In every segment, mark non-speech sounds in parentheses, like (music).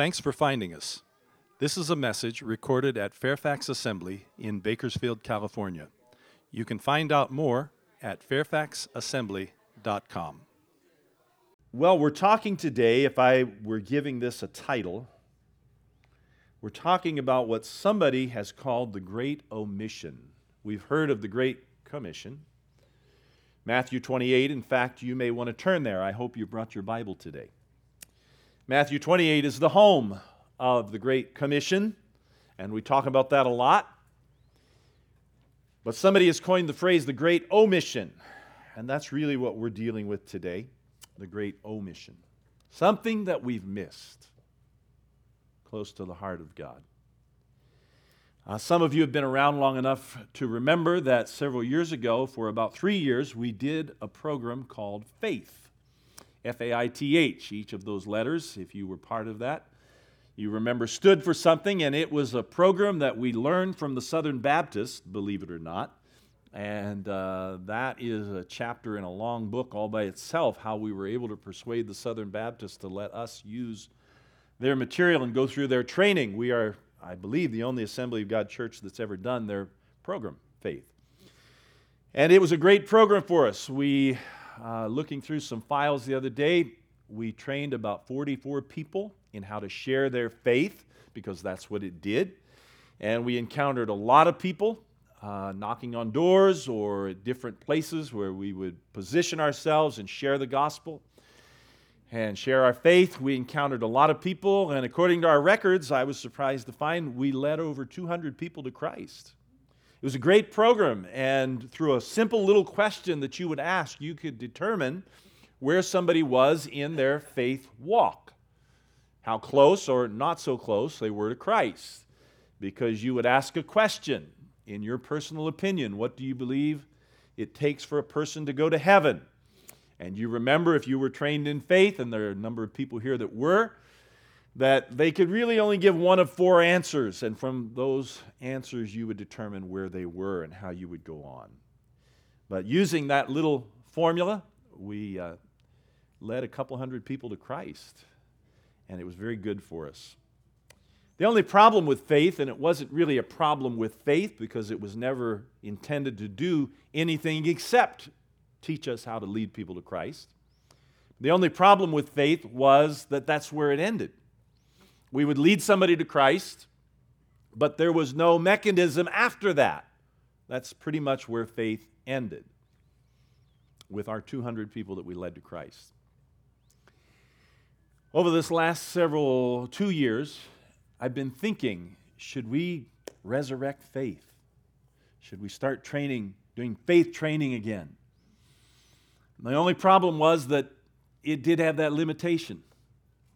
Thanks for finding us. This is a message recorded at Fairfax Assembly in Bakersfield, California. You can find out more at fairfaxassembly.com. Well, we're talking today, if I were giving this a title, we're talking about what somebody has called the Great Omission. We've heard of the Great Commission. Matthew 28, in fact, you may want to turn there. I hope you brought your Bible today. Matthew 28 is the home of the Great Commission, and we talk about that a lot. But somebody has coined the phrase the Great Omission, and that's really what we're dealing with today the Great Omission. Something that we've missed close to the heart of God. Uh, some of you have been around long enough to remember that several years ago, for about three years, we did a program called Faith. F A I T H, each of those letters, if you were part of that. You remember stood for something, and it was a program that we learned from the Southern Baptists, believe it or not. And uh, that is a chapter in a long book all by itself how we were able to persuade the Southern Baptists to let us use their material and go through their training. We are, I believe, the only Assembly of God church that's ever done their program, Faith. And it was a great program for us. We, uh, looking through some files the other day, we trained about 44 people in how to share their faith because that's what it did. And we encountered a lot of people uh, knocking on doors or at different places where we would position ourselves and share the gospel and share our faith. We encountered a lot of people, and according to our records, I was surprised to find we led over 200 people to Christ. It was a great program, and through a simple little question that you would ask, you could determine where somebody was in their faith walk, how close or not so close they were to Christ. Because you would ask a question in your personal opinion, what do you believe it takes for a person to go to heaven? And you remember if you were trained in faith, and there are a number of people here that were, that they could really only give one of four answers. And from those answers, you would determine where they were and how you would go on. But using that little formula, we uh, led a couple hundred people to Christ. And it was very good for us. The only problem with faith, and it wasn't really a problem with faith because it was never intended to do anything except teach us how to lead people to Christ. The only problem with faith was that that's where it ended. We would lead somebody to Christ, but there was no mechanism after that. That's pretty much where faith ended with our 200 people that we led to Christ. Over this last several two years, I've been thinking should we resurrect faith? Should we start training, doing faith training again? My only problem was that it did have that limitation.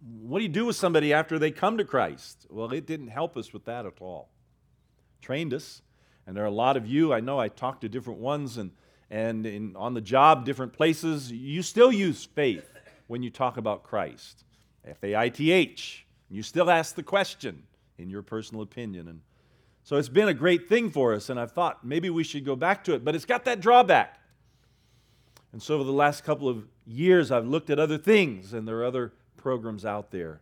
What do you do with somebody after they come to Christ? Well, it didn't help us with that at all. Trained us, and there are a lot of you, I know I talked to different ones and, and in, on the job, different places, you still use faith when you talk about Christ. F A I T H. You still ask the question in your personal opinion. And so it's been a great thing for us, and I've thought maybe we should go back to it, but it's got that drawback. And so over the last couple of years, I've looked at other things, and there are other programs out there.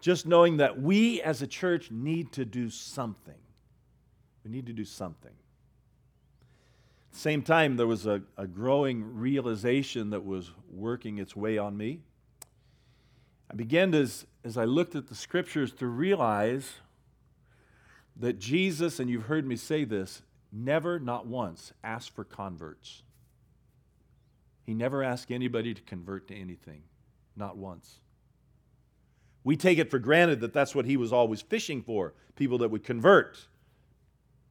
Just knowing that we as a church need to do something. We need to do something. At the same time, there was a, a growing realization that was working its way on me. I began to, as, as I looked at the scriptures to realize that Jesus, and you've heard me say this, never, not once, asked for converts. He never asked anybody to convert to anything, not once. We take it for granted that that's what he was always fishing for people that would convert.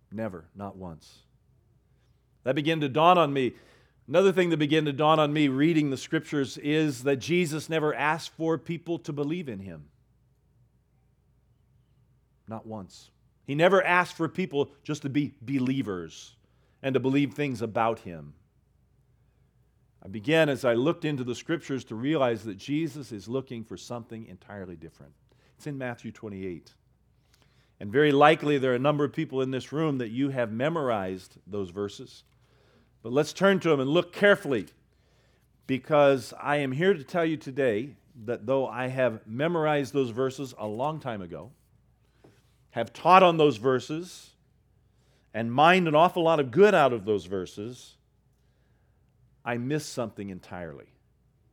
Never, not once. That began to dawn on me. Another thing that began to dawn on me reading the scriptures is that Jesus never asked for people to believe in him. Not once. He never asked for people just to be believers and to believe things about him. I began as I looked into the scriptures to realize that Jesus is looking for something entirely different. It's in Matthew 28. And very likely there are a number of people in this room that you have memorized those verses. But let's turn to them and look carefully because I am here to tell you today that though I have memorized those verses a long time ago, have taught on those verses, and mined an awful lot of good out of those verses, I miss something entirely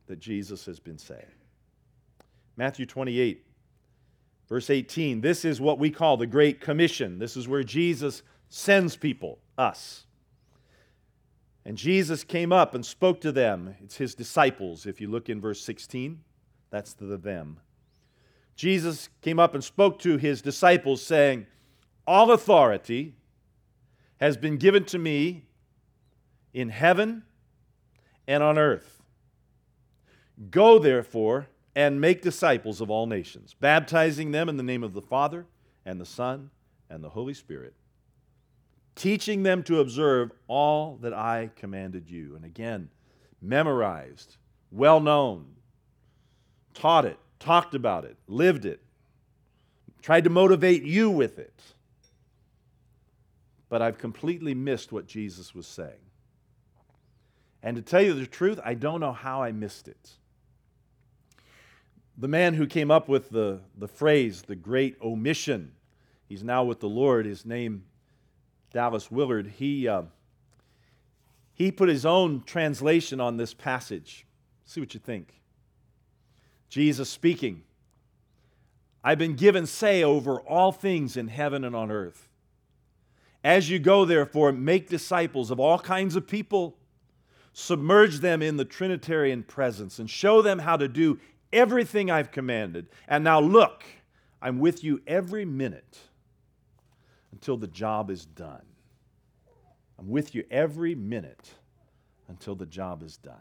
that Jesus has been saying. Matthew 28, verse 18. This is what we call the Great Commission. This is where Jesus sends people, us. And Jesus came up and spoke to them. It's his disciples. If you look in verse 16, that's the them. Jesus came up and spoke to his disciples, saying, All authority has been given to me in heaven and on earth. Go, therefore, and make disciples of all nations, baptizing them in the name of the Father and the Son and the Holy Spirit, teaching them to observe all that I commanded you. And again, memorized, well known, taught it, talked about it, lived it, tried to motivate you with it. But I've completely missed what Jesus was saying. And to tell you the truth, I don't know how I missed it. The man who came up with the, the phrase, the great omission, he's now with the Lord, his name, Dallas Willard, he, uh, he put his own translation on this passage. See what you think. Jesus speaking, I've been given say over all things in heaven and on earth. As you go, therefore, make disciples of all kinds of people, submerge them in the Trinitarian presence, and show them how to do everything I've commanded. And now look, I'm with you every minute until the job is done. I'm with you every minute until the job is done.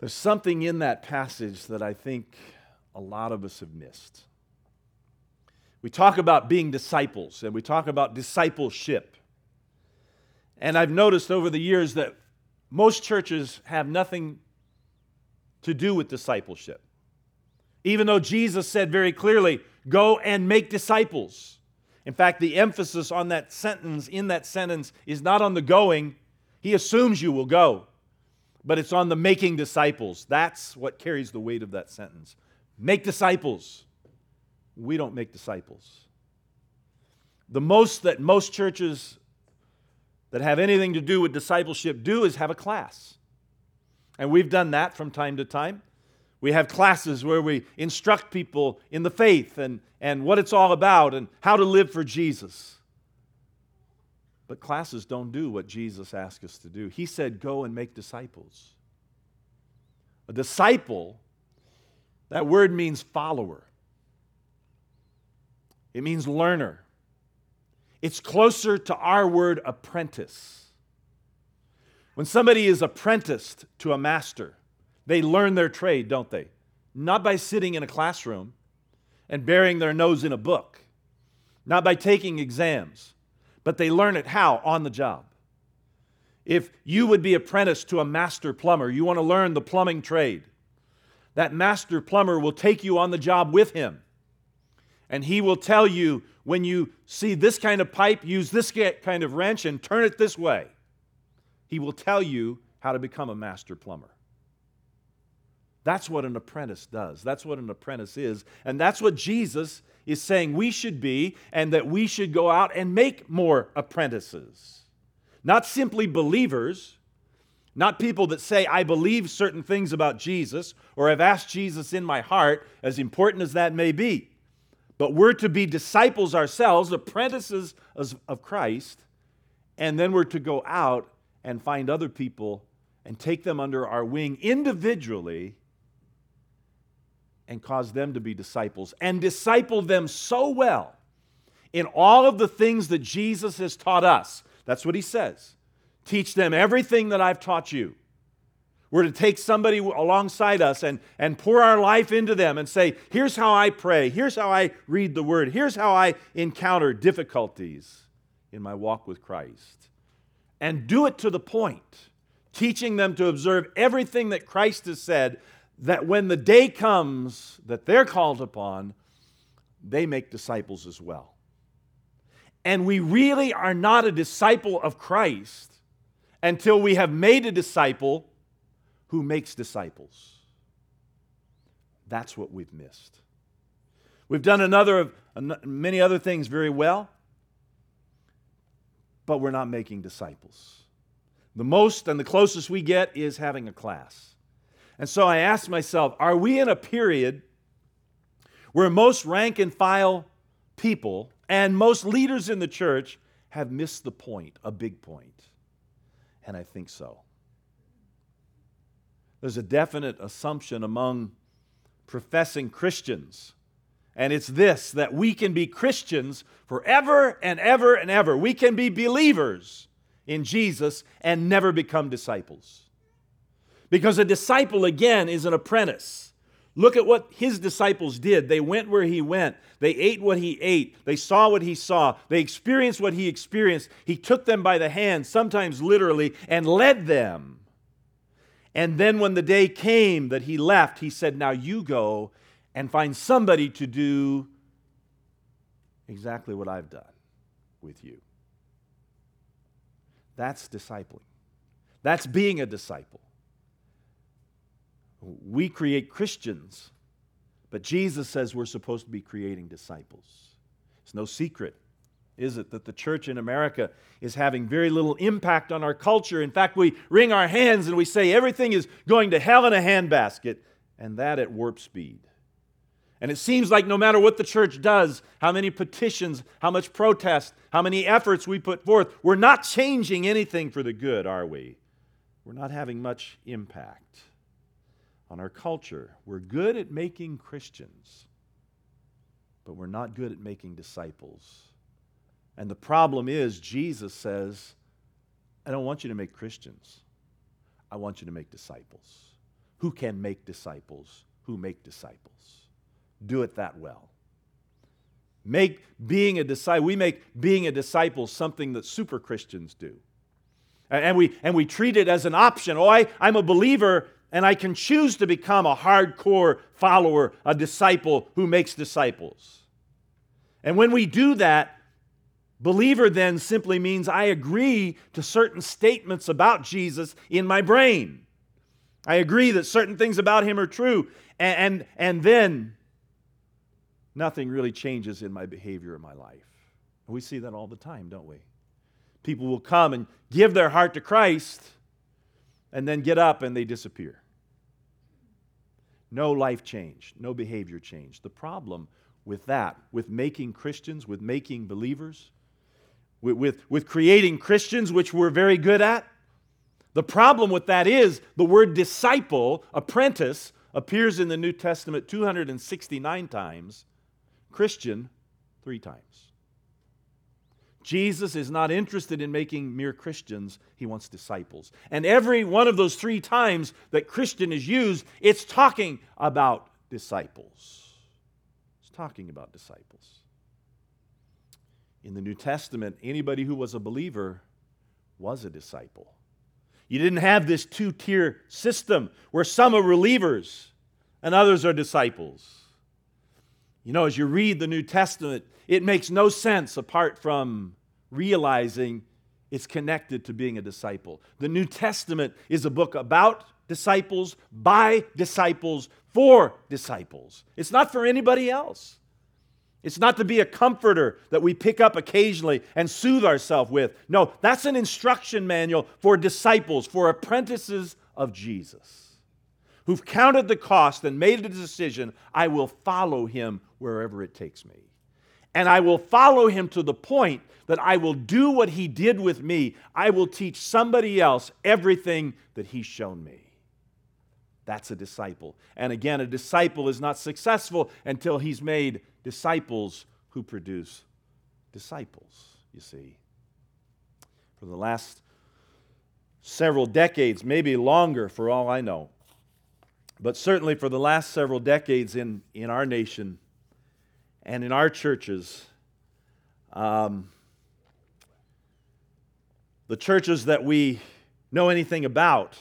There's something in that passage that I think a lot of us have missed. We talk about being disciples and we talk about discipleship. And I've noticed over the years that most churches have nothing to do with discipleship. Even though Jesus said very clearly, go and make disciples. In fact, the emphasis on that sentence, in that sentence, is not on the going. He assumes you will go, but it's on the making disciples. That's what carries the weight of that sentence. Make disciples. We don't make disciples. The most that most churches that have anything to do with discipleship do is have a class. And we've done that from time to time. We have classes where we instruct people in the faith and, and what it's all about and how to live for Jesus. But classes don't do what Jesus asked us to do. He said, Go and make disciples. A disciple, that word means follower, it means learner. It's closer to our word apprentice. When somebody is apprenticed to a master, they learn their trade, don't they? Not by sitting in a classroom and burying their nose in a book, not by taking exams, but they learn it how? On the job. If you would be apprenticed to a master plumber, you want to learn the plumbing trade, that master plumber will take you on the job with him. And he will tell you when you see this kind of pipe, use this kind of wrench and turn it this way. He will tell you how to become a master plumber. That's what an apprentice does. That's what an apprentice is. And that's what Jesus is saying we should be, and that we should go out and make more apprentices. Not simply believers, not people that say, I believe certain things about Jesus, or have asked Jesus in my heart, as important as that may be. But we're to be disciples ourselves, apprentices of Christ, and then we're to go out and find other people and take them under our wing individually and cause them to be disciples and disciple them so well in all of the things that Jesus has taught us. That's what he says. Teach them everything that I've taught you. We're to take somebody alongside us and, and pour our life into them and say, here's how I pray, here's how I read the word, here's how I encounter difficulties in my walk with Christ. And do it to the point, teaching them to observe everything that Christ has said, that when the day comes that they're called upon, they make disciples as well. And we really are not a disciple of Christ until we have made a disciple who makes disciples. That's what we've missed. We've done another of many other things very well, but we're not making disciples. The most and the closest we get is having a class. And so I asked myself, are we in a period where most rank and file people and most leaders in the church have missed the point, a big point? And I think so. There's a definite assumption among professing Christians and it's this that we can be Christians forever and ever and ever. We can be believers in Jesus and never become disciples. Because a disciple, again, is an apprentice. Look at what his disciples did. They went where he went. They ate what he ate. They saw what he saw. They experienced what he experienced. He took them by the hand, sometimes literally, and led them. And then when the day came that he left, he said, Now you go and find somebody to do exactly what I've done with you. That's discipling. That's being a disciple. We create Christians, but Jesus says we're supposed to be creating disciples. It's no secret, is it, that the church in America is having very little impact on our culture. In fact, we wring our hands and we say everything is going to hell in a handbasket, and that at warp speed. And it seems like no matter what the church does, how many petitions, how much protest, how many efforts we put forth, we're not changing anything for the good, are we? We're not having much impact on our culture. We're good at making Christians, but we're not good at making disciples. And the problem is, Jesus says, I don't want you to make Christians. I want you to make disciples. Who can make disciples? Who make disciples? do it that well. Make being a disciple, we make being a disciple something that super Christians do. And we, and we treat it as an option. Oh, I, I'm a believer and I can choose to become a hardcore follower, a disciple who makes disciples. And when we do that, believer then simply means I agree to certain statements about Jesus in my brain. I agree that certain things about him are true. And, and, and then nothing really changes in my behavior in my life. We see that all the time, don't we? People will come and give their heart to Christ and then get up and they disappear. No life change, no behavior change. The problem with that, with making Christians, with making believers, with, with, with creating Christians, which we're very good at, the problem with that is the word disciple, apprentice, appears in the New Testament 269 times Christian three times. Jesus is not interested in making mere Christians, he wants disciples. And every one of those three times that Christian is used, it's talking about disciples. It's talking about disciples. In the New Testament, anybody who was a believer was a disciple. You didn't have this two tier system where some are believers and others are disciples. You know, as you read the New Testament, it makes no sense apart from realizing it's connected to being a disciple. The New Testament is a book about disciples, by disciples, for disciples. It's not for anybody else. It's not to be a comforter that we pick up occasionally and soothe ourselves with. No, that's an instruction manual for disciples, for apprentices of Jesus who've counted the cost and made a decision I will follow him wherever it takes me. And I will follow him to the point that I will do what he did with me. I will teach somebody else everything that he's shown me. That's a disciple. And again, a disciple is not successful until he's made disciples who produce disciples, you see. For the last several decades, maybe longer for all I know, but certainly for the last several decades in, in our nation and in our churches, um, the churches that we know anything about,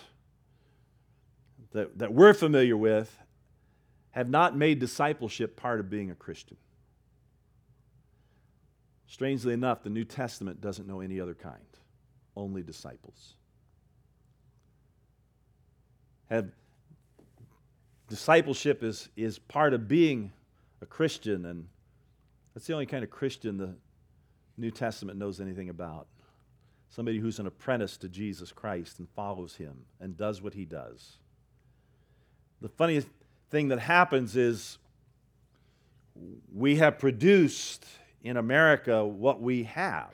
that, that we're familiar with, have not made discipleship part of being a Christian. Strangely enough, the New Testament doesn't know any other kind, only disciples. Have Discipleship is, is part of being a Christian, and that's the only kind of Christian the New Testament knows anything about. Somebody who's an apprentice to Jesus Christ and follows him and does what he does. The funniest thing that happens is we have produced in America what we have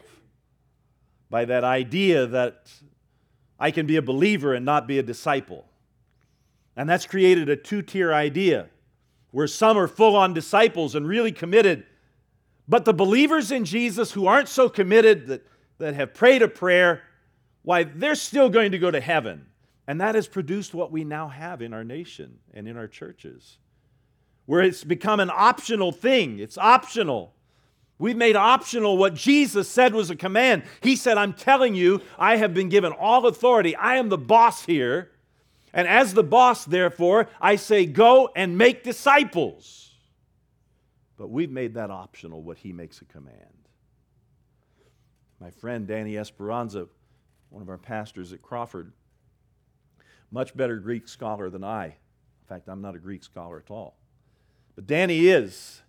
by that idea that I can be a believer and not be a disciple. And that's created a two tier idea where some are full on disciples and really committed. But the believers in Jesus who aren't so committed, that, that have prayed a prayer, why, they're still going to go to heaven. And that has produced what we now have in our nation and in our churches, where it's become an optional thing. It's optional. We've made optional what Jesus said was a command. He said, I'm telling you, I have been given all authority. I am the boss here. And as the boss, therefore, I say, go and make disciples. But we've made that optional, what he makes a command. My friend Danny Esperanza, one of our pastors at Crawford, much better Greek scholar than I. In fact, I'm not a Greek scholar at all. But Danny is.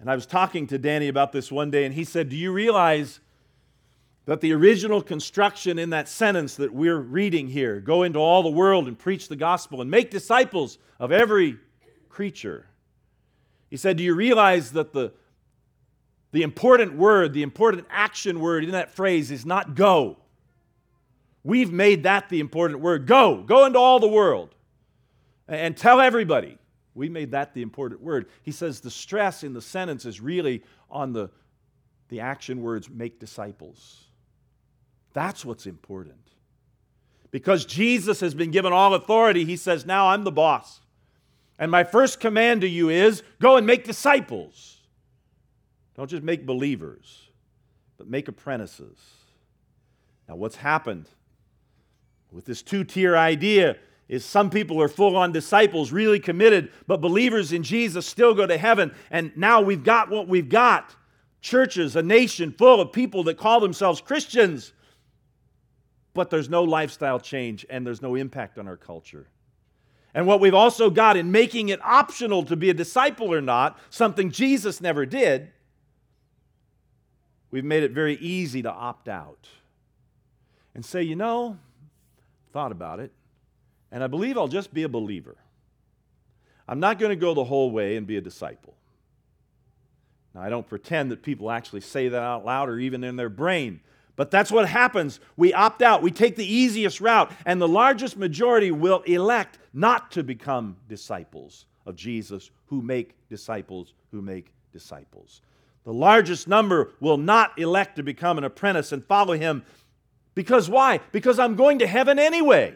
And I was talking to Danny about this one day, and he said, Do you realize that the original construction in that sentence that we're reading here go into all the world and preach the gospel and make disciples of every creature? He said, Do you realize that the, the important word, the important action word in that phrase is not go? We've made that the important word. Go. Go into all the world and tell everybody. We made that the important word. He says the stress in the sentence is really on the, the action words make disciples. That's what's important. Because Jesus has been given all authority, he says, Now I'm the boss. And my first command to you is go and make disciples. Don't just make believers, but make apprentices. Now, what's happened with this two tier idea is some people are full on disciples, really committed, but believers in Jesus still go to heaven. And now we've got what we've got churches, a nation full of people that call themselves Christians, but there's no lifestyle change and there's no impact on our culture. And what we've also got in making it optional to be a disciple or not, something Jesus never did, we've made it very easy to opt out and say, you know, thought about it, and I believe I'll just be a believer. I'm not going to go the whole way and be a disciple. Now, I don't pretend that people actually say that out loud or even in their brain, but that's what happens. We opt out, we take the easiest route, and the largest majority will elect not to become disciples of Jesus who make disciples who make disciples. The largest number will not elect to become an apprentice and follow him because why? Because I'm going to heaven anyway.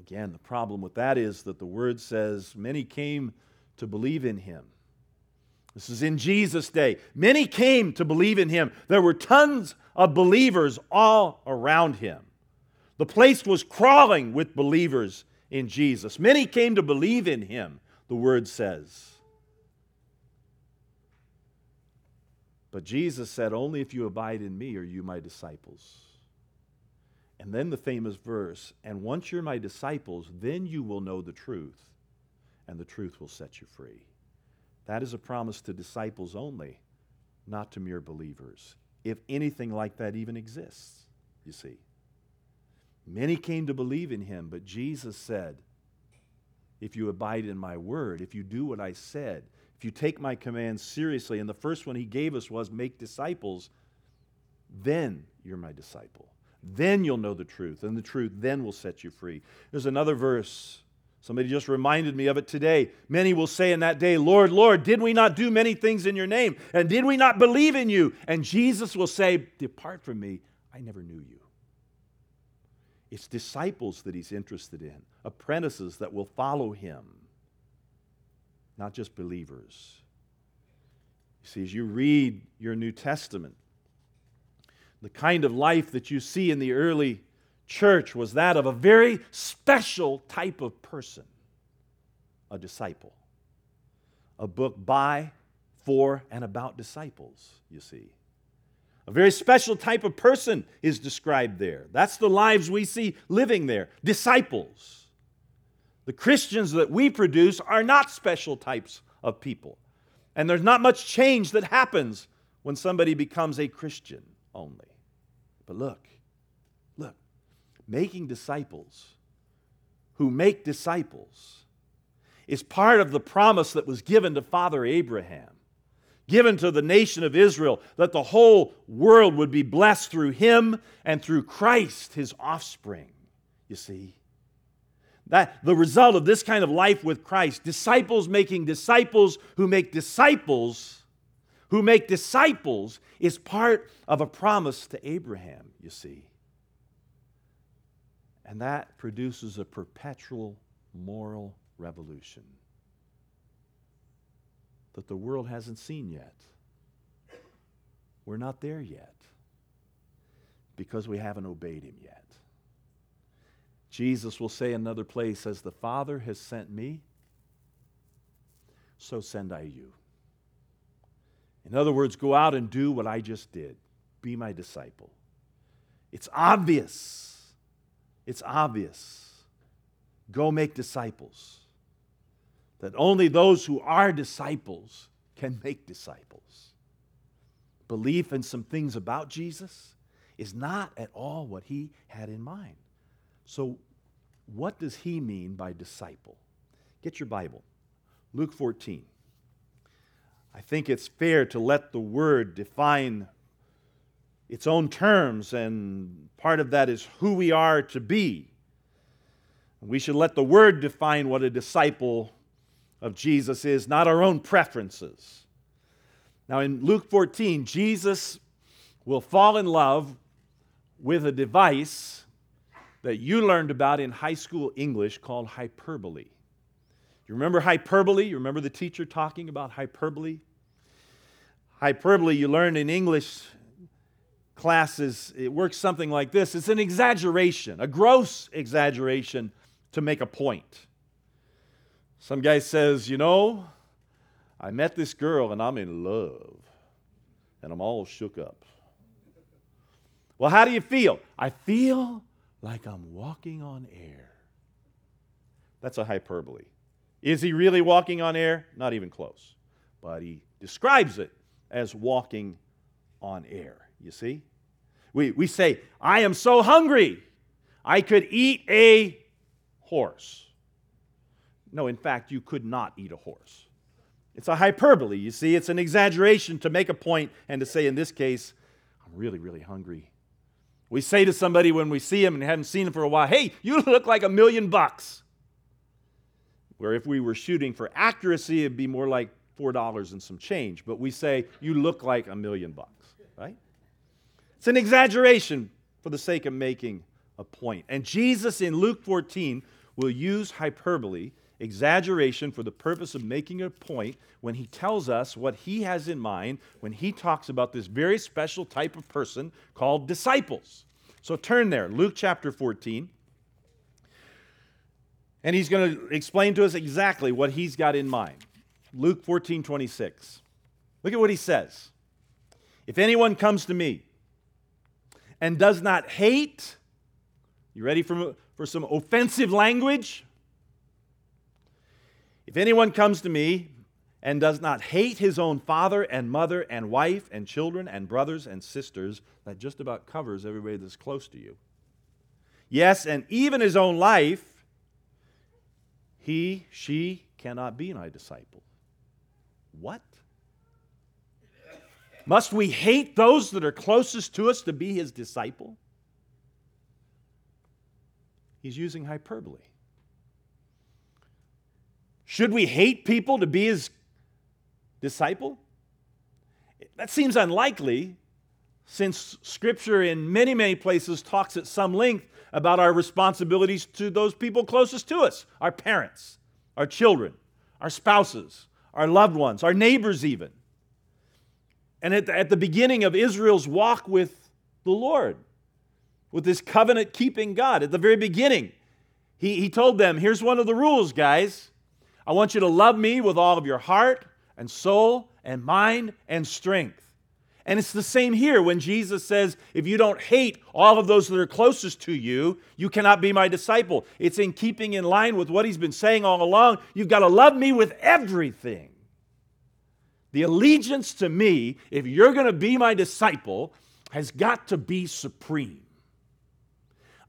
Again, the problem with that is that the word says many came to believe in him. This is in Jesus' day. Many came to believe in him. There were tons of believers all around him. The place was crawling with believers in Jesus. Many came to believe in him, the word says. But Jesus said, Only if you abide in me are you my disciples. And then the famous verse, and once you're my disciples, then you will know the truth, and the truth will set you free. That is a promise to disciples only, not to mere believers, if anything like that even exists, you see. Many came to believe in him, but Jesus said, If you abide in my word, if you do what I said, if you take my commands seriously, and the first one he gave us was make disciples, then you're my disciple. Then you'll know the truth, and the truth then will set you free. There's another verse. Somebody just reminded me of it today. Many will say in that day, Lord, Lord, did we not do many things in your name? And did we not believe in you? And Jesus will say, Depart from me, I never knew you. It's disciples that he's interested in, apprentices that will follow him not just believers. You see, as you read your New Testament, the kind of life that you see in the early church was that of a very special type of person a disciple. A book by, for, and about disciples, you see. A very special type of person is described there. That's the lives we see living there disciples. The Christians that we produce are not special types of people. And there's not much change that happens when somebody becomes a Christian only. But look, look, making disciples who make disciples is part of the promise that was given to Father Abraham, given to the nation of Israel, that the whole world would be blessed through him and through Christ, his offspring. You see? That the result of this kind of life with Christ, disciples making disciples who make disciples who make disciples is part of a promise to Abraham, you see. And that produces a perpetual moral revolution that the world hasn't seen yet. We're not there yet because we haven't obeyed him yet. Jesus will say another place, As the Father has sent me, so send I you. In other words, go out and do what I just did. Be my disciple. It's obvious. It's obvious. Go make disciples. That only those who are disciples can make disciples. Belief in some things about Jesus is not at all what he had in mind. So, what does he mean by disciple? Get your Bible. Luke 14. I think it's fair to let the word define its own terms, and part of that is who we are to be. We should let the word define what a disciple of Jesus is, not our own preferences. Now, in Luke 14, Jesus will fall in love with a device that you learned about in high school English called hyperbole. You remember hyperbole? You remember the teacher talking about hyperbole? Hyperbole, you learned in English classes, it works something like this it's an exaggeration, a gross exaggeration to make a point. Some guy says, You know, I met this girl and I'm in love, and I'm all shook up. Well, how do you feel? I feel like I'm walking on air. That's a hyperbole. Is he really walking on air? Not even close. But he describes it as walking on air. You see? We, we say, I am so hungry, I could eat a horse. No, in fact, you could not eat a horse. It's a hyperbole, you see. It's an exaggeration to make a point and to say, in this case, I'm really, really hungry. We say to somebody when we see them and haven't seen them for a while, hey, you look like a million bucks. Where if we were shooting for accuracy, it'd be more like $4 and some change. But we say, you look like a million bucks, right? It's an exaggeration for the sake of making a point. And Jesus in Luke 14 will use hyperbole, exaggeration, for the purpose of making a point when he tells us what he has in mind when he talks about this very special type of person called disciples. So turn there, Luke chapter 14. And he's going to explain to us exactly what he's got in mind. Luke 14, 26. Look at what he says. If anyone comes to me and does not hate, you ready for, for some offensive language? If anyone comes to me and does not hate his own father and mother and wife and children and brothers and sisters, that just about covers everybody that's close to you. Yes, and even his own life, he, she cannot be my disciple. What? Must we hate those that are closest to us to be his disciple? He's using hyperbole. Should we hate people to be his disciple? That seems unlikely since Scripture in many, many places talks at some length about our responsibilities to those people closest to us our parents, our children, our spouses, our loved ones, our neighbors, even. And at the, at the beginning of Israel's walk with the Lord, with this covenant keeping God, at the very beginning, he, he told them, Here's one of the rules, guys. I want you to love me with all of your heart and soul and mind and strength. And it's the same here when Jesus says, if you don't hate all of those that are closest to you, you cannot be my disciple. It's in keeping in line with what he's been saying all along. You've got to love me with everything. The allegiance to me, if you're going to be my disciple, has got to be supreme.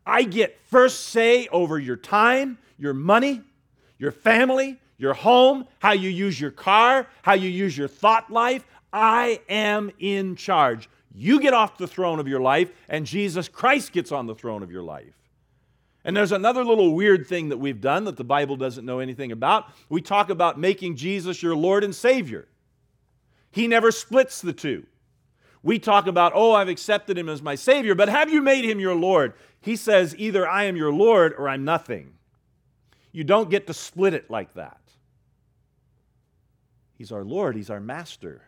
I get first say over your time, your money, your family, your home, how you use your car, how you use your thought life. I am in charge. You get off the throne of your life, and Jesus Christ gets on the throne of your life. And there's another little weird thing that we've done that the Bible doesn't know anything about. We talk about making Jesus your Lord and Savior. He never splits the two. We talk about, oh, I've accepted him as my Savior, but have you made him your Lord? He says, either I am your Lord or I'm nothing. You don't get to split it like that. He's our Lord, He's our Master.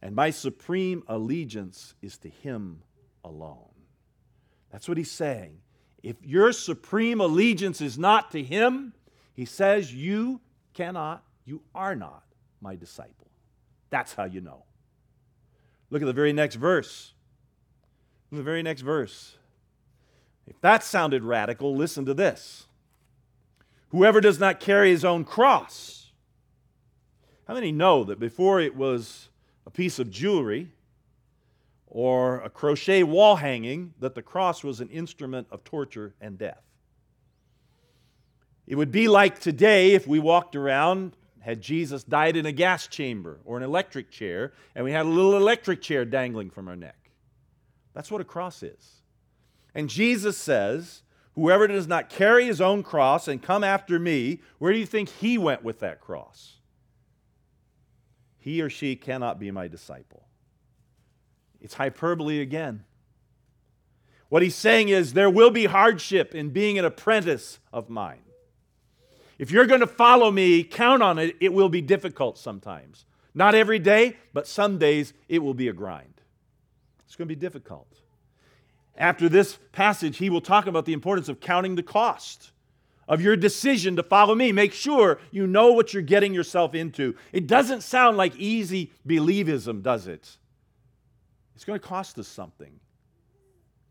And my supreme allegiance is to Him alone. That's what He's saying. If your supreme allegiance is not to Him, He says, you cannot, you are not my disciple. That's how you know. Look at the very next verse. the very next verse. If that sounded radical, listen to this. Whoever does not carry his own cross. How many know that before it was a piece of jewelry or a crochet wall hanging, that the cross was an instrument of torture and death? It would be like today if we walked around, had Jesus died in a gas chamber or an electric chair, and we had a little electric chair dangling from our neck. That's what a cross is. And Jesus says, Whoever does not carry his own cross and come after me, where do you think he went with that cross? He or she cannot be my disciple. It's hyperbole again. What he's saying is there will be hardship in being an apprentice of mine. If you're going to follow me, count on it, it will be difficult sometimes. Not every day, but some days it will be a grind. It's going to be difficult. After this passage, he will talk about the importance of counting the cost of your decision to follow me. Make sure you know what you're getting yourself into. It doesn't sound like easy believism, does it? It's going to cost us something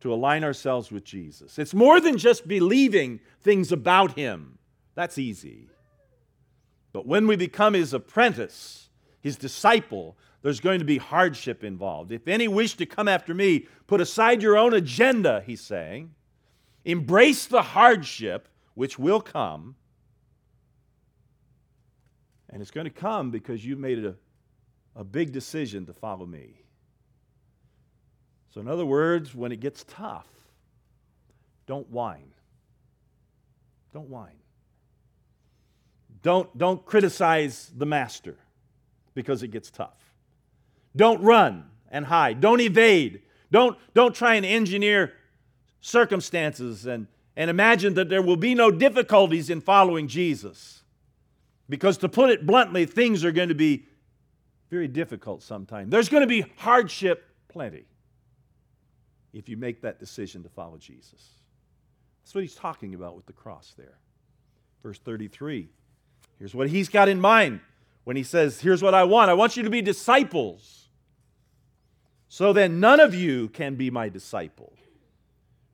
to align ourselves with Jesus. It's more than just believing things about him. That's easy. But when we become his apprentice, his disciple, there's going to be hardship involved. If any wish to come after me, put aside your own agenda, he's saying. Embrace the hardship which will come. And it's going to come because you've made a, a big decision to follow me. So, in other words, when it gets tough, don't whine. Don't whine. Don't, don't criticize the master because it gets tough. Don't run and hide. Don't evade. Don't, don't try and engineer circumstances and, and imagine that there will be no difficulties in following Jesus. Because to put it bluntly, things are going to be very difficult sometimes. There's going to be hardship plenty if you make that decision to follow Jesus. That's what he's talking about with the cross there. Verse 33. Here's what he's got in mind when he says, Here's what I want I want you to be disciples so then none of you can be my disciple.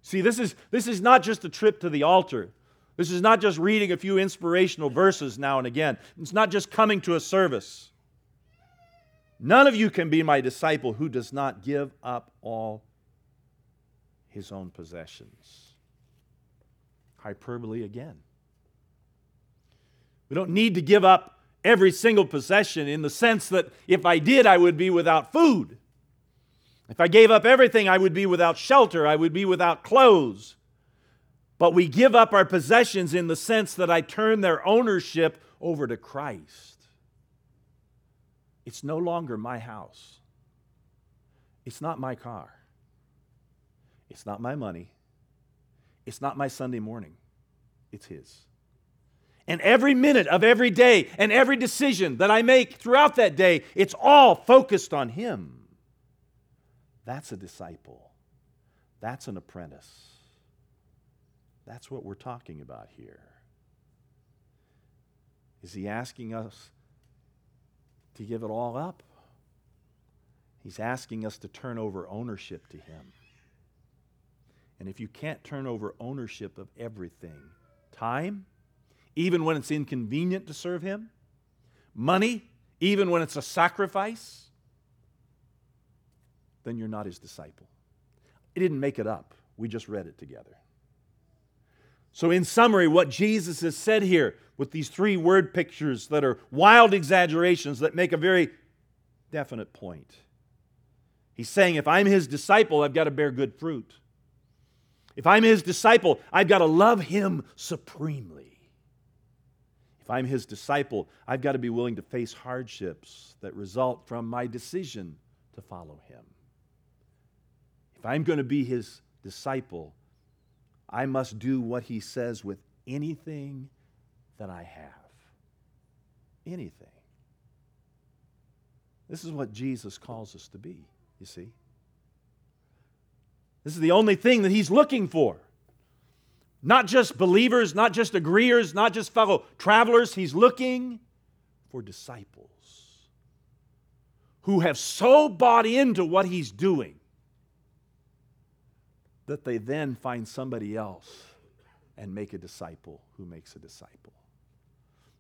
See, this is, this is not just a trip to the altar. This is not just reading a few inspirational verses now and again. It's not just coming to a service. None of you can be my disciple who does not give up all his own possessions. Hyperbole again. We don't need to give up every single possession in the sense that if I did, I would be without food. If I gave up everything, I would be without shelter, I would be without clothes. But we give up our possessions in the sense that I turn their ownership over to Christ. It's no longer my house. It's not my car. It's not my money. It's not my Sunday morning. It's His. And every minute of every day and every decision that I make throughout that day, it's all focused on Him. That's a disciple. That's an apprentice. That's what we're talking about here. Is he asking us to give it all up? He's asking us to turn over ownership to Him. And if you can't turn over ownership of everything, time, even when it's inconvenient to serve Him, money, even when it's a sacrifice, then you're not His disciple. He didn't make it up, we just read it together. So, in summary, what Jesus has said here with these three word pictures that are wild exaggerations that make a very definite point. He's saying, if I'm his disciple, I've got to bear good fruit. If I'm his disciple, I've got to love him supremely. If I'm his disciple, I've got to be willing to face hardships that result from my decision to follow him. If I'm going to be his disciple, I must do what he says with anything that I have. Anything. This is what Jesus calls us to be, you see. This is the only thing that he's looking for. Not just believers, not just agreeers, not just fellow travelers. He's looking for disciples who have so bought into what he's doing that they then find somebody else and make a disciple who makes a disciple.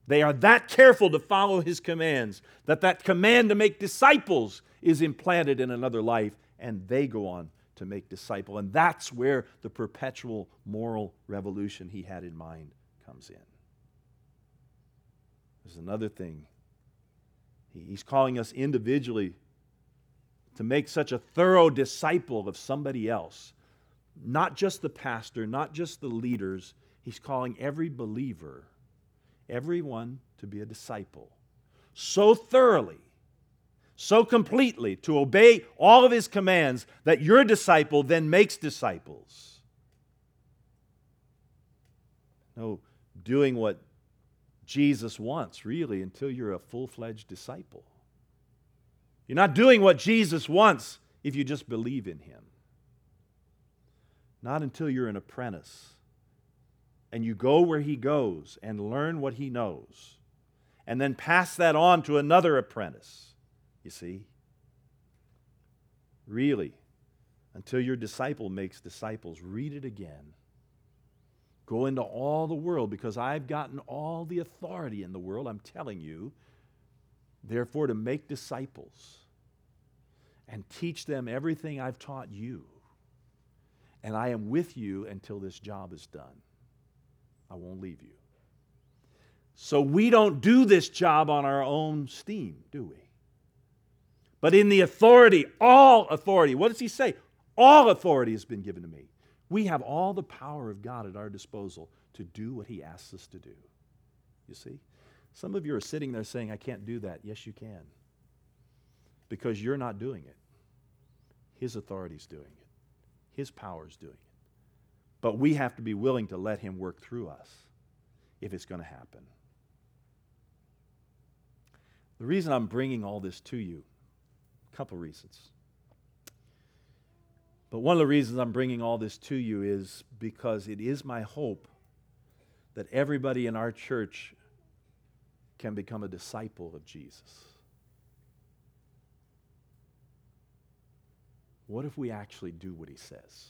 They are that careful to follow his commands that that command to make disciples is implanted in another life and they go on to make disciple. And that's where the perpetual moral revolution he had in mind comes in. There's another thing. He's calling us individually to make such a thorough disciple of somebody else not just the pastor, not just the leaders. He's calling every believer, everyone to be a disciple. So thoroughly, so completely to obey all of his commands that your disciple then makes disciples. No, doing what Jesus wants, really, until you're a full fledged disciple. You're not doing what Jesus wants if you just believe in him. Not until you're an apprentice and you go where he goes and learn what he knows and then pass that on to another apprentice. You see? Really, until your disciple makes disciples, read it again. Go into all the world because I've gotten all the authority in the world, I'm telling you. Therefore, to make disciples and teach them everything I've taught you and I am with you until this job is done. I won't leave you. So we don't do this job on our own steam, do we? But in the authority, all authority, what does he say? All authority has been given to me. We have all the power of God at our disposal to do what he asks us to do. You see? Some of you are sitting there saying, I can't do that. Yes, you can. Because you're not doing it, his authority is doing it. His power is doing it. But we have to be willing to let Him work through us if it's going to happen. The reason I'm bringing all this to you, a couple reasons. But one of the reasons I'm bringing all this to you is because it is my hope that everybody in our church can become a disciple of Jesus. What if we actually do what he says?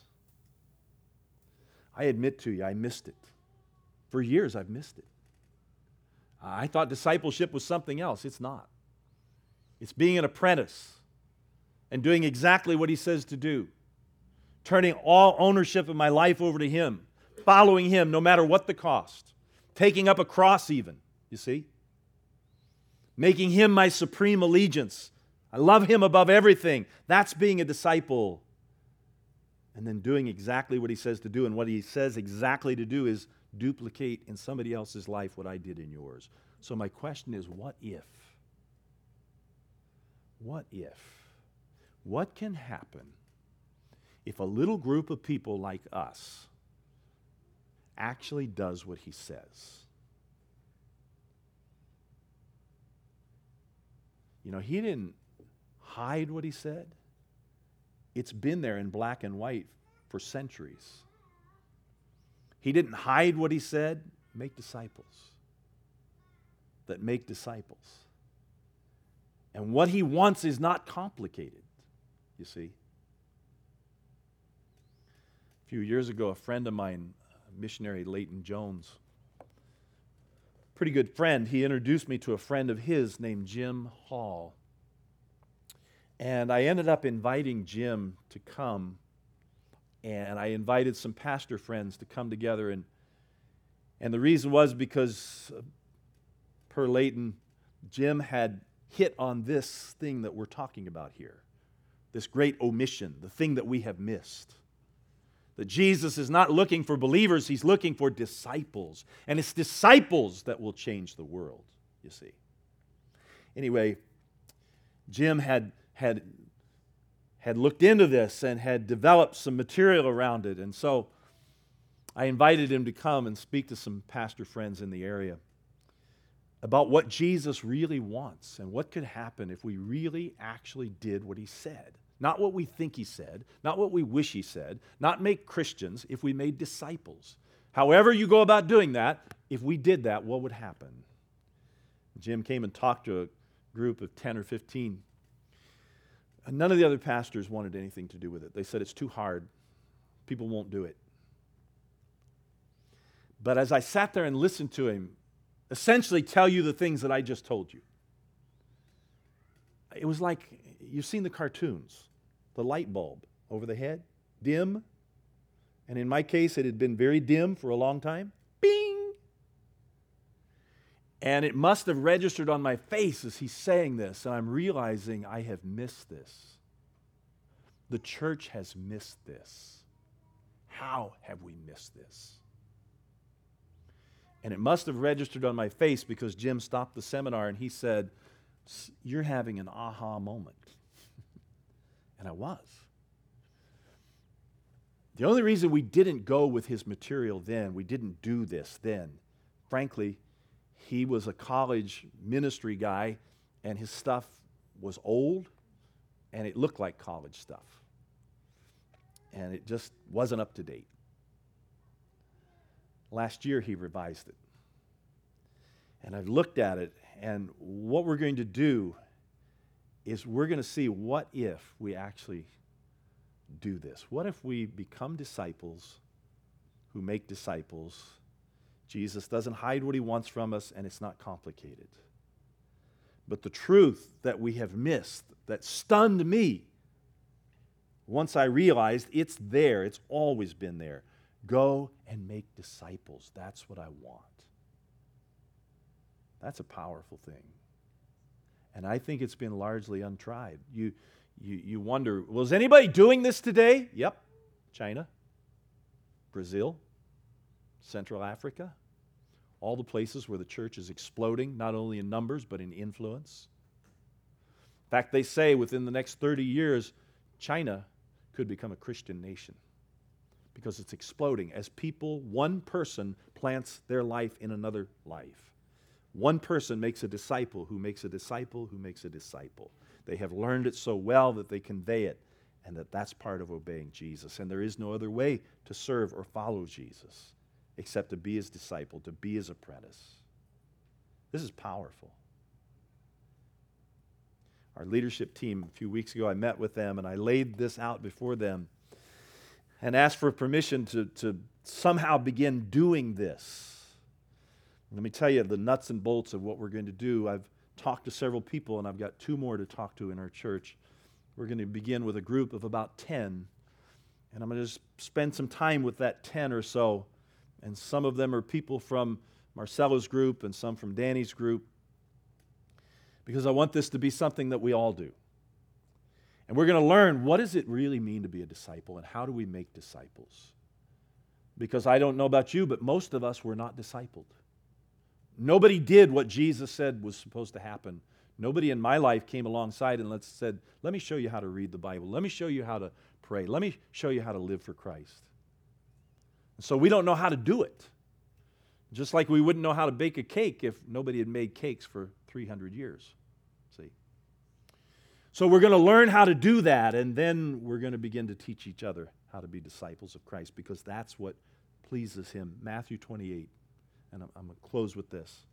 I admit to you, I missed it. For years, I've missed it. I thought discipleship was something else. It's not. It's being an apprentice and doing exactly what he says to do, turning all ownership of my life over to him, following him no matter what the cost, taking up a cross, even, you see, making him my supreme allegiance I love him above everything. That's being a disciple. And then doing exactly what he says to do. And what he says exactly to do is duplicate in somebody else's life what I did in yours. So my question is what if? What if? What can happen if a little group of people like us actually does what he says? You know, he didn't hide what he said. It's been there in black and white for centuries. He didn't hide what he said, make disciples that make disciples. And what he wants is not complicated. you see. A few years ago, a friend of mine, missionary Leighton Jones, pretty good friend, he introduced me to a friend of his named Jim Hall. And I ended up inviting Jim to come. And I invited some pastor friends to come together. And, and the reason was because, uh, per Leighton, Jim had hit on this thing that we're talking about here this great omission, the thing that we have missed. That Jesus is not looking for believers, he's looking for disciples. And it's disciples that will change the world, you see. Anyway, Jim had, had, had looked into this and had developed some material around it. And so I invited him to come and speak to some pastor friends in the area about what Jesus really wants and what could happen if we really actually did what he said. Not what we think he said, not what we wish he said, not make Christians, if we made disciples. However, you go about doing that, if we did that, what would happen? Jim came and talked to a group of 10 or 15. And none of the other pastors wanted anything to do with it. They said it's too hard, people won't do it. But as I sat there and listened to him, essentially tell you the things that I just told you. It was like you've seen the cartoons, the light bulb over the head, dim. And in my case, it had been very dim for a long time. Bing! And it must have registered on my face as he's saying this, and I'm realizing I have missed this. The church has missed this. How have we missed this? And it must have registered on my face because Jim stopped the seminar and he said, You're having an aha moment. (laughs) and I was. The only reason we didn't go with his material then, we didn't do this then, frankly, he was a college ministry guy and his stuff was old and it looked like college stuff. And it just wasn't up to date. Last year, he revised it. And I've looked at it, and what we're going to do is we're going to see what if we actually do this. What if we become disciples who make disciples? Jesus doesn't hide what he wants from us, and it's not complicated. But the truth that we have missed, that stunned me, once I realized it's there, it's always been there. Go and make disciples. That's what I want. That's a powerful thing. And I think it's been largely untried. You, you, you wonder, was anybody doing this today? Yep. China, Brazil, Central Africa, all the places where the church is exploding, not only in numbers, but in influence. In fact, they say within the next 30 years, China could become a Christian nation because it's exploding as people, one person plants their life in another life. One person makes a disciple who makes a disciple who makes a disciple. They have learned it so well that they convey it, and that that's part of obeying Jesus. And there is no other way to serve or follow Jesus except to be his disciple, to be his apprentice. This is powerful. Our leadership team, a few weeks ago, I met with them and I laid this out before them and asked for permission to, to somehow begin doing this. Let me tell you the nuts and bolts of what we're going to do. I've talked to several people, and I've got two more to talk to in our church. We're going to begin with a group of about 10, and I'm going to spend some time with that 10 or so. And some of them are people from Marcella's group and some from Danny's group, because I want this to be something that we all do. And we're going to learn what does it really mean to be a disciple and how do we make disciples? Because I don't know about you, but most of us were not discipled. Nobody did what Jesus said was supposed to happen. Nobody in my life came alongside and said, "Let me show you how to read the Bible. Let me show you how to pray. Let me show you how to live for Christ." So we don't know how to do it. Just like we wouldn't know how to bake a cake if nobody had made cakes for 300 years. See? So we're going to learn how to do that, and then we're going to begin to teach each other how to be disciples of Christ because that's what pleases him. Matthew 28. And I'm, I'm going to close with this.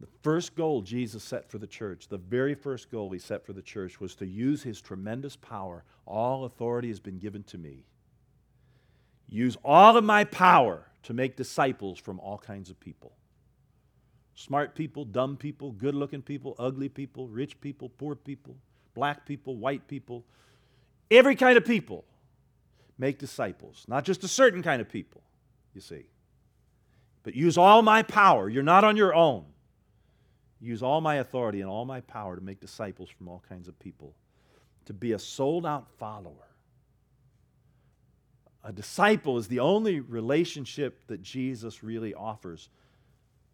The first goal Jesus set for the church, the very first goal he set for the church, was to use his tremendous power. All authority has been given to me. Use all of my power to make disciples from all kinds of people smart people, dumb people, good looking people, ugly people, rich people, poor people, black people, white people, every kind of people. Make disciples, not just a certain kind of people, you see. But use all my power. You're not on your own use all my authority and all my power to make disciples from all kinds of people, to be a sold out follower. A disciple is the only relationship that Jesus really offers.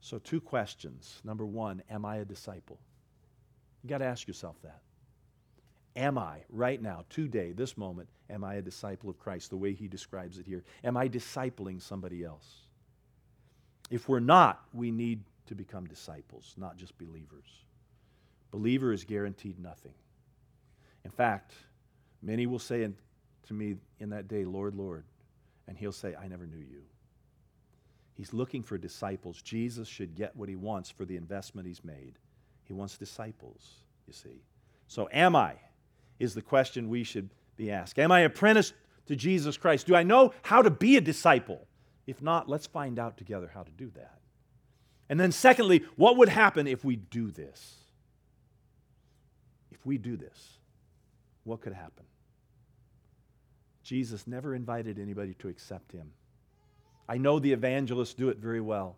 So, two questions. Number one, am I a disciple? You got to ask yourself that. Am I, right now, today, this moment, am I a disciple of Christ, the way he describes it here? Am I discipling somebody else? If we're not, we need to become disciples, not just believers. Believer is guaranteed nothing. In fact, many will say to me in that day, Lord, Lord, and he'll say, I never knew you. He's looking for disciples. Jesus should get what he wants for the investment he's made. He wants disciples, you see. So, am I? Is the question we should be asked. Am I apprenticed to Jesus Christ? Do I know how to be a disciple? If not, let's find out together how to do that. And then, secondly, what would happen if we do this? If we do this, what could happen? Jesus never invited anybody to accept him. I know the evangelists do it very well.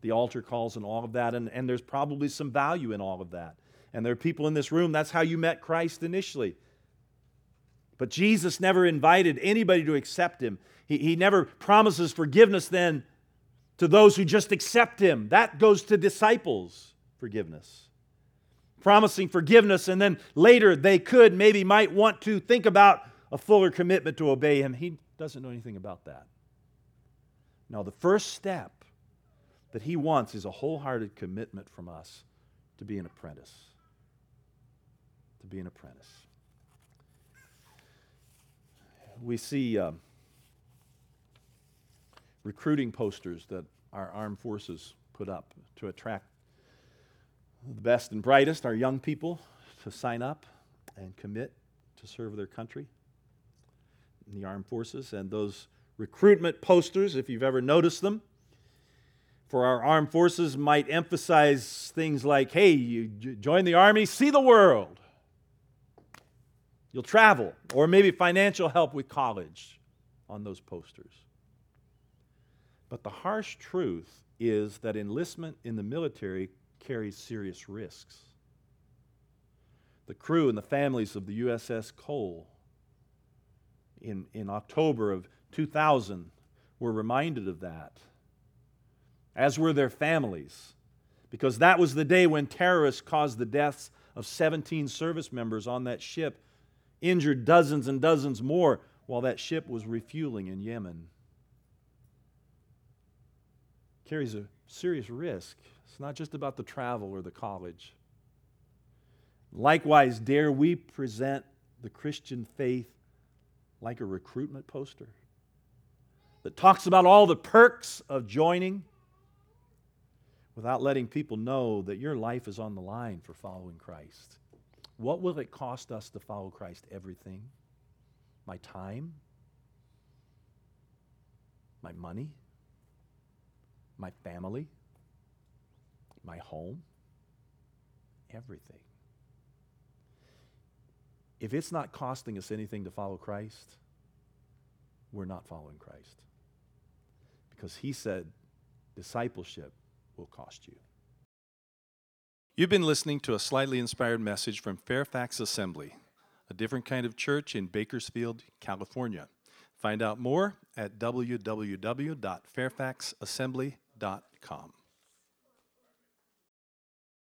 The altar calls and all of that, and, and there's probably some value in all of that. And there are people in this room, that's how you met Christ initially. But Jesus never invited anybody to accept him. He, he never promises forgiveness then to those who just accept Him. That goes to disciples' forgiveness. Promising forgiveness, and then later they could, maybe might want to think about a fuller commitment to obey Him. He doesn't know anything about that. Now, the first step that He wants is a wholehearted commitment from us to be an apprentice. To be an apprentice. We see. Um, recruiting posters that our armed forces put up to attract the best and brightest, our young people, to sign up and commit to serve their country in the armed forces. And those recruitment posters, if you've ever noticed them, for our armed forces might emphasize things like, hey, you join the army, see the world. You'll travel, or maybe financial help with college on those posters. But the harsh truth is that enlistment in the military carries serious risks. The crew and the families of the USS Cole in, in October of 2000 were reminded of that, as were their families, because that was the day when terrorists caused the deaths of 17 service members on that ship, injured dozens and dozens more while that ship was refueling in Yemen carries a serious risk. It's not just about the travel or the college. Likewise, dare we present the Christian faith like a recruitment poster that talks about all the perks of joining without letting people know that your life is on the line for following Christ? What will it cost us to follow Christ? Everything. My time, my money, my family, my home, everything. If it's not costing us anything to follow Christ, we're not following Christ. Because he said discipleship will cost you. You've been listening to a slightly inspired message from Fairfax Assembly, a different kind of church in Bakersfield, California. Find out more at www.fairfaxassembly.com.